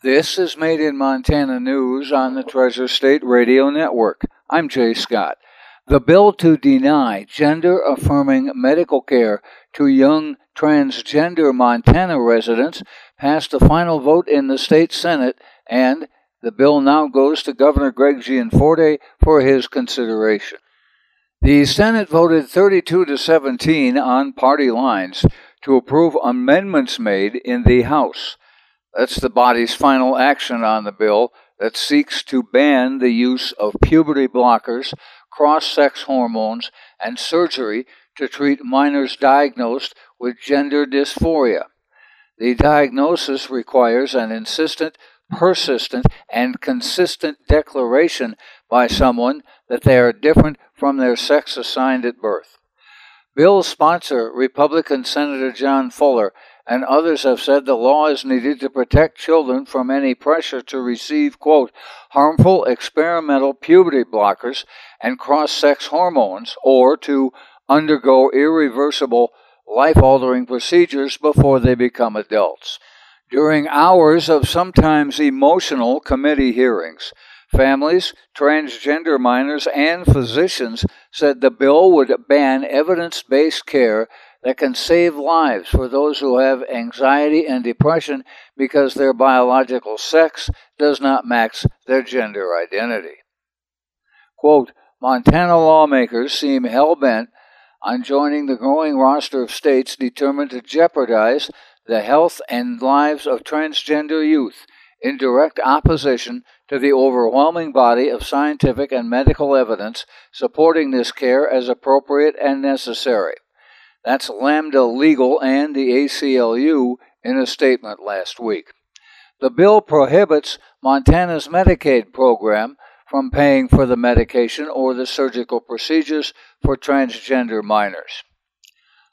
This is Made in Montana News on the Treasure State Radio Network. I'm Jay Scott. The bill to deny gender affirming medical care to young transgender Montana residents passed the final vote in the state Senate, and the bill now goes to Governor Greg Gianforte for his consideration. The Senate voted 32 to 17 on party lines to approve amendments made in the House. That's the body's final action on the bill that seeks to ban the use of puberty blockers, cross sex hormones, and surgery to treat minors diagnosed with gender dysphoria. The diagnosis requires an insistent, persistent, and consistent declaration by someone that they are different from their sex assigned at birth. Bill's sponsor, Republican Senator John Fuller, and others have said the law is needed to protect children from any pressure to receive, quote, harmful experimental puberty blockers and cross sex hormones or to undergo irreversible life altering procedures before they become adults. During hours of sometimes emotional committee hearings, families, transgender minors, and physicians said the bill would ban evidence based care that can save lives for those who have anxiety and depression because their biological sex does not match their gender identity. Quote, Montana lawmakers seem hell bent on joining the growing roster of states determined to jeopardize the health and lives of transgender youth in direct opposition to the overwhelming body of scientific and medical evidence supporting this care as appropriate and necessary. That's Lambda Legal and the ACLU in a statement last week. The bill prohibits Montana's Medicaid program from paying for the medication or the surgical procedures for transgender minors.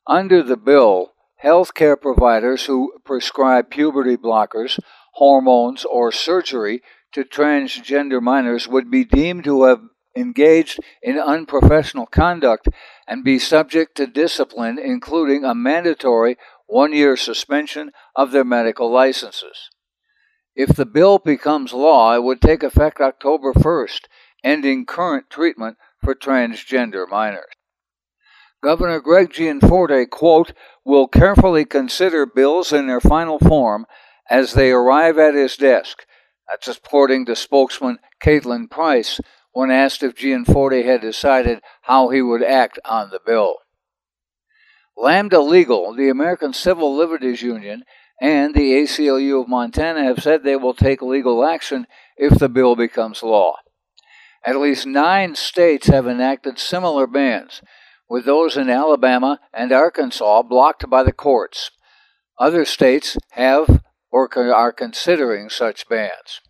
Under the bill, healthcare providers who prescribe puberty blockers, hormones, or surgery to transgender minors would be deemed to have engaged in unprofessional conduct and be subject to discipline, including a mandatory one year suspension of their medical licenses. If the bill becomes law, it would take effect October 1st, ending current treatment for transgender minors. Governor Greg Gianforte, quote, will carefully consider bills in their final form as they arrive at his desk. That's according to spokesman Caitlin Price, when asked if Gianforte had decided how he would act on the bill. Lambda Legal, the American Civil Liberties Union, and the ACLU of Montana have said they will take legal action if the bill becomes law. At least nine states have enacted similar bans, with those in Alabama and Arkansas blocked by the courts. Other states have or are considering such bans.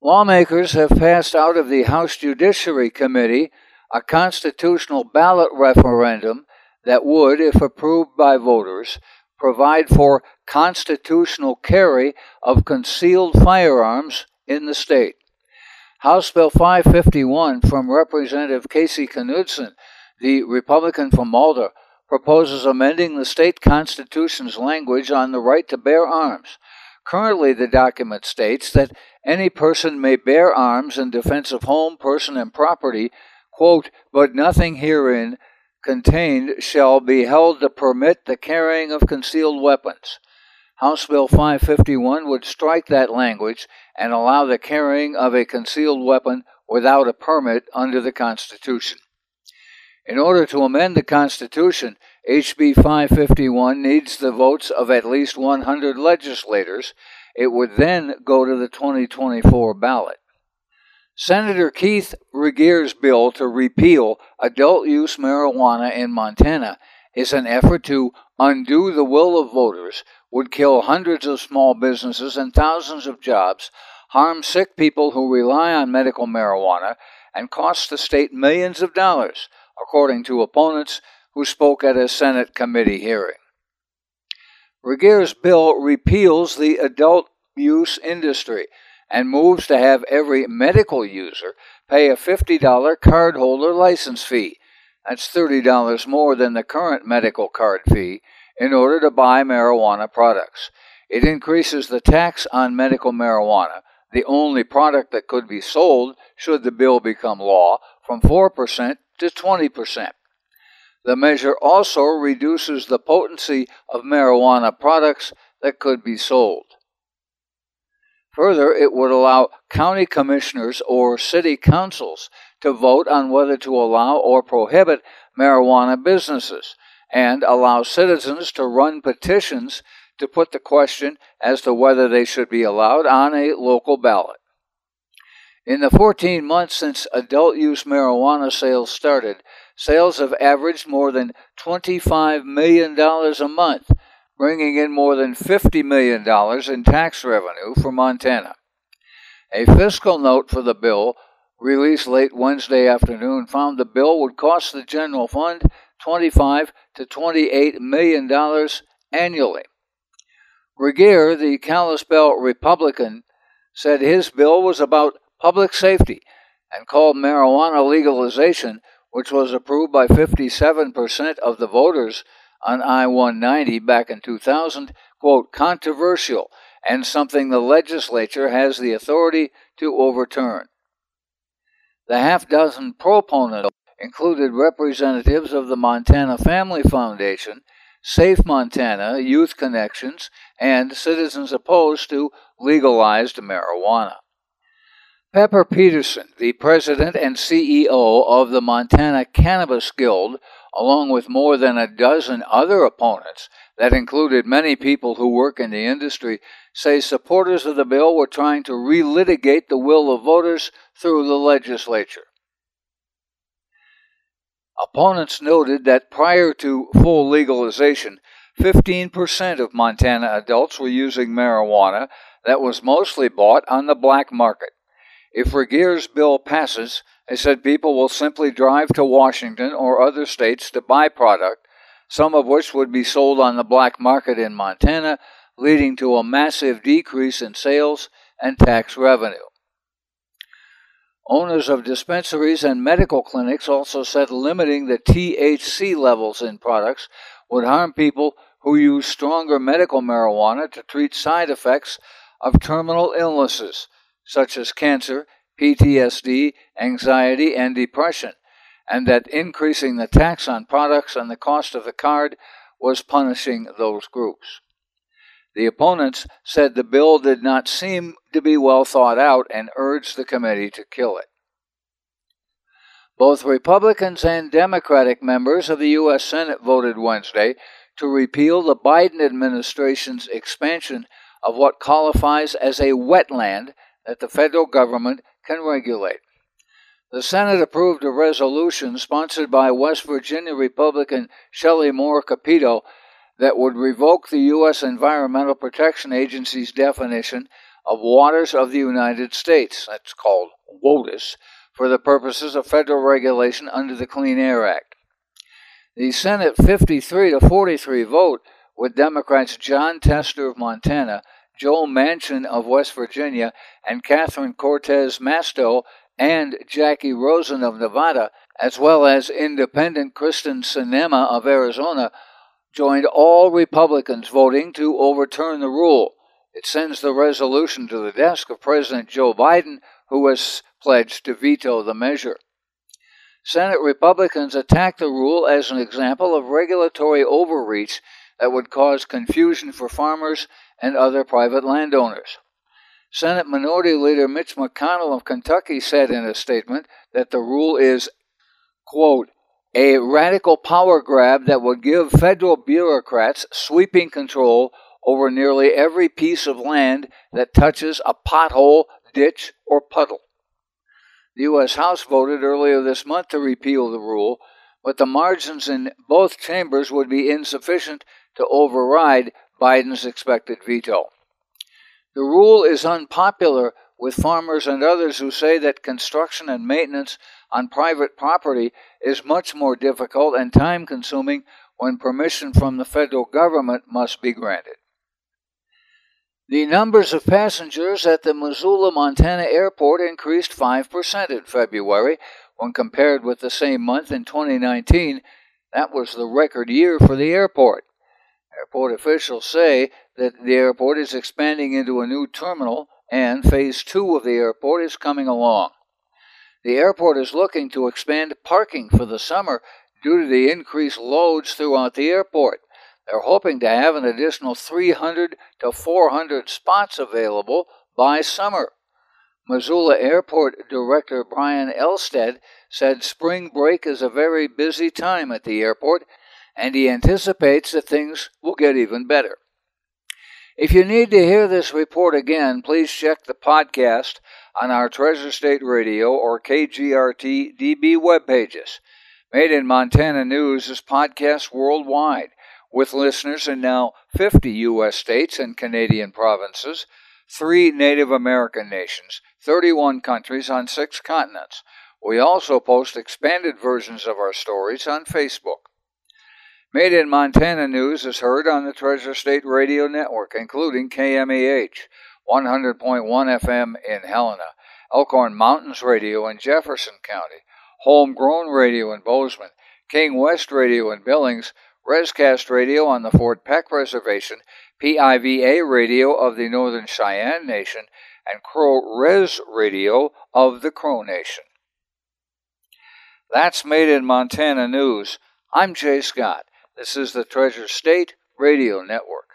Lawmakers have passed out of the House Judiciary Committee a constitutional ballot referendum that would, if approved by voters, provide for constitutional carry of concealed firearms in the state. House Bill 551 from Representative Casey Knudsen, the Republican from Malta, proposes amending the state constitution's language on the right to bear arms. Currently, the document states that any person may bear arms in defense of home, person, and property, quote, but nothing herein contained shall be held to permit the carrying of concealed weapons. House Bill 551 would strike that language and allow the carrying of a concealed weapon without a permit under the Constitution. In order to amend the Constitution, HB 551 needs the votes of at least 100 legislators it would then go to the 2024 ballot. Senator Keith Regier's bill to repeal adult use marijuana in Montana is an effort to undo the will of voters, would kill hundreds of small businesses and thousands of jobs, harm sick people who rely on medical marijuana, and cost the state millions of dollars, according to opponents who spoke at a Senate committee hearing. Regier's bill repeals the adult use industry and moves to have every medical user pay a $50 cardholder license fee. That's $30 more than the current medical card fee in order to buy marijuana products. It increases the tax on medical marijuana, the only product that could be sold should the bill become law, from 4% to 20%. The measure also reduces the potency of marijuana products that could be sold. Further, it would allow county commissioners or city councils to vote on whether to allow or prohibit marijuana businesses and allow citizens to run petitions to put the question as to whether they should be allowed on a local ballot. In the 14 months since adult use marijuana sales started, sales have averaged more than $25 million a month, bringing in more than $50 million in tax revenue for Montana. A fiscal note for the bill, released late Wednesday afternoon, found the bill would cost the general fund 25 to 28 million dollars annually. Regier, the Kalispell Republican, said his bill was about public safety and called marijuana legalization, which was approved by 57% of the voters on I 190 back in 2000, quote, controversial and something the legislature has the authority to overturn. The half dozen proponents included representatives of the Montana Family Foundation, Safe Montana, Youth Connections, and citizens opposed to legalized marijuana. Pepper Petersen, the president and CEO of the Montana Cannabis Guild, along with more than a dozen other opponents that included many people who work in the industry, say supporters of the bill were trying to relitigate the will of voters through the legislature. Opponents noted that prior to full legalization, 15% of Montana adults were using marijuana that was mostly bought on the black market. If Regier's bill passes, they said people will simply drive to Washington or other states to buy product, some of which would be sold on the black market in Montana, leading to a massive decrease in sales and tax revenue. Owners of dispensaries and medical clinics also said limiting the THC levels in products would harm people who use stronger medical marijuana to treat side effects of terminal illnesses such as cancer, PTSD, anxiety, and depression, and that increasing the tax on products and the cost of the card was punishing those groups. The opponents said the bill did not seem to be well thought out and urged the committee to kill it. Both Republicans and Democratic members of the U.S. Senate voted Wednesday to repeal the Biden administration's expansion of what qualifies as a wetland that the federal government can regulate. The Senate approved a resolution sponsored by West Virginia Republican Shelley Moore Capito that would revoke the U.S. Environmental Protection Agency's definition of waters of the United States, that's called WOTUS, for the purposes of federal regulation under the Clean Air Act. The Senate 53 to 43 vote with Democrats Jon Tester of Montana, Joe Manchin of West Virginia, and Catherine Cortez Masto and Jackie Rosen of Nevada, as well as independent Kyrsten Sinema of Arizona, joined all Republicans voting to overturn the rule. It sends the resolution to the desk of President Joe Biden, who has pledged to veto the measure. Senate Republicans attacked the rule as an example of regulatory overreach that would cause confusion for farmers and other private landowners. Senate Minority Leader Mitch McConnell of Kentucky said in a statement that the rule is, quote, a radical power grab that would give federal bureaucrats sweeping control over nearly every piece of land that touches a pothole, ditch, or puddle. The U.S. House voted earlier this month to repeal the rule, but the margins in both chambers would be insufficient to override Biden's expected veto. The rule is unpopular with farmers and others who say that construction and maintenance on private property is much more difficult and time consuming when permission from the federal government must be granted. The numbers of passengers at the Missoula, Montana airport increased 5% in February when compared with the same month in 2019. That was the record year for the airport. Airport officials say that the airport is expanding into a new terminal and phase two of the airport is coming along. The airport is looking to expand parking for the summer due to the increased loads throughout the airport. They're hoping to have an additional 300 to 400 spots available by summer. Missoula Airport Director Brian Ellestad said spring break is a very busy time at the airport and he anticipates that things will get even better. If you need to hear this report again, please check the podcast on our Treasure State Radio or KGRT DB web pages. Made in Montana News is podcast worldwide, with listeners in now 50 U.S. states and Canadian provinces, three Native American nations, 31 countries on six continents. We also post expanded versions of our stories on Facebook. Made in Montana News is heard on the Treasure State Radio Network, including KMEH, 100.1 FM in Helena, Elkhorn Mountains Radio in Jefferson County, Homegrown Radio in Bozeman, King West Radio in Billings, Rescast Radio on the Fort Peck Reservation, PIVA Radio of the Northern Cheyenne Nation, and Crow Res Radio of the Crow Nation. That's Made in Montana News. I'm Jay Scott. This is the Treasure State Radio Network.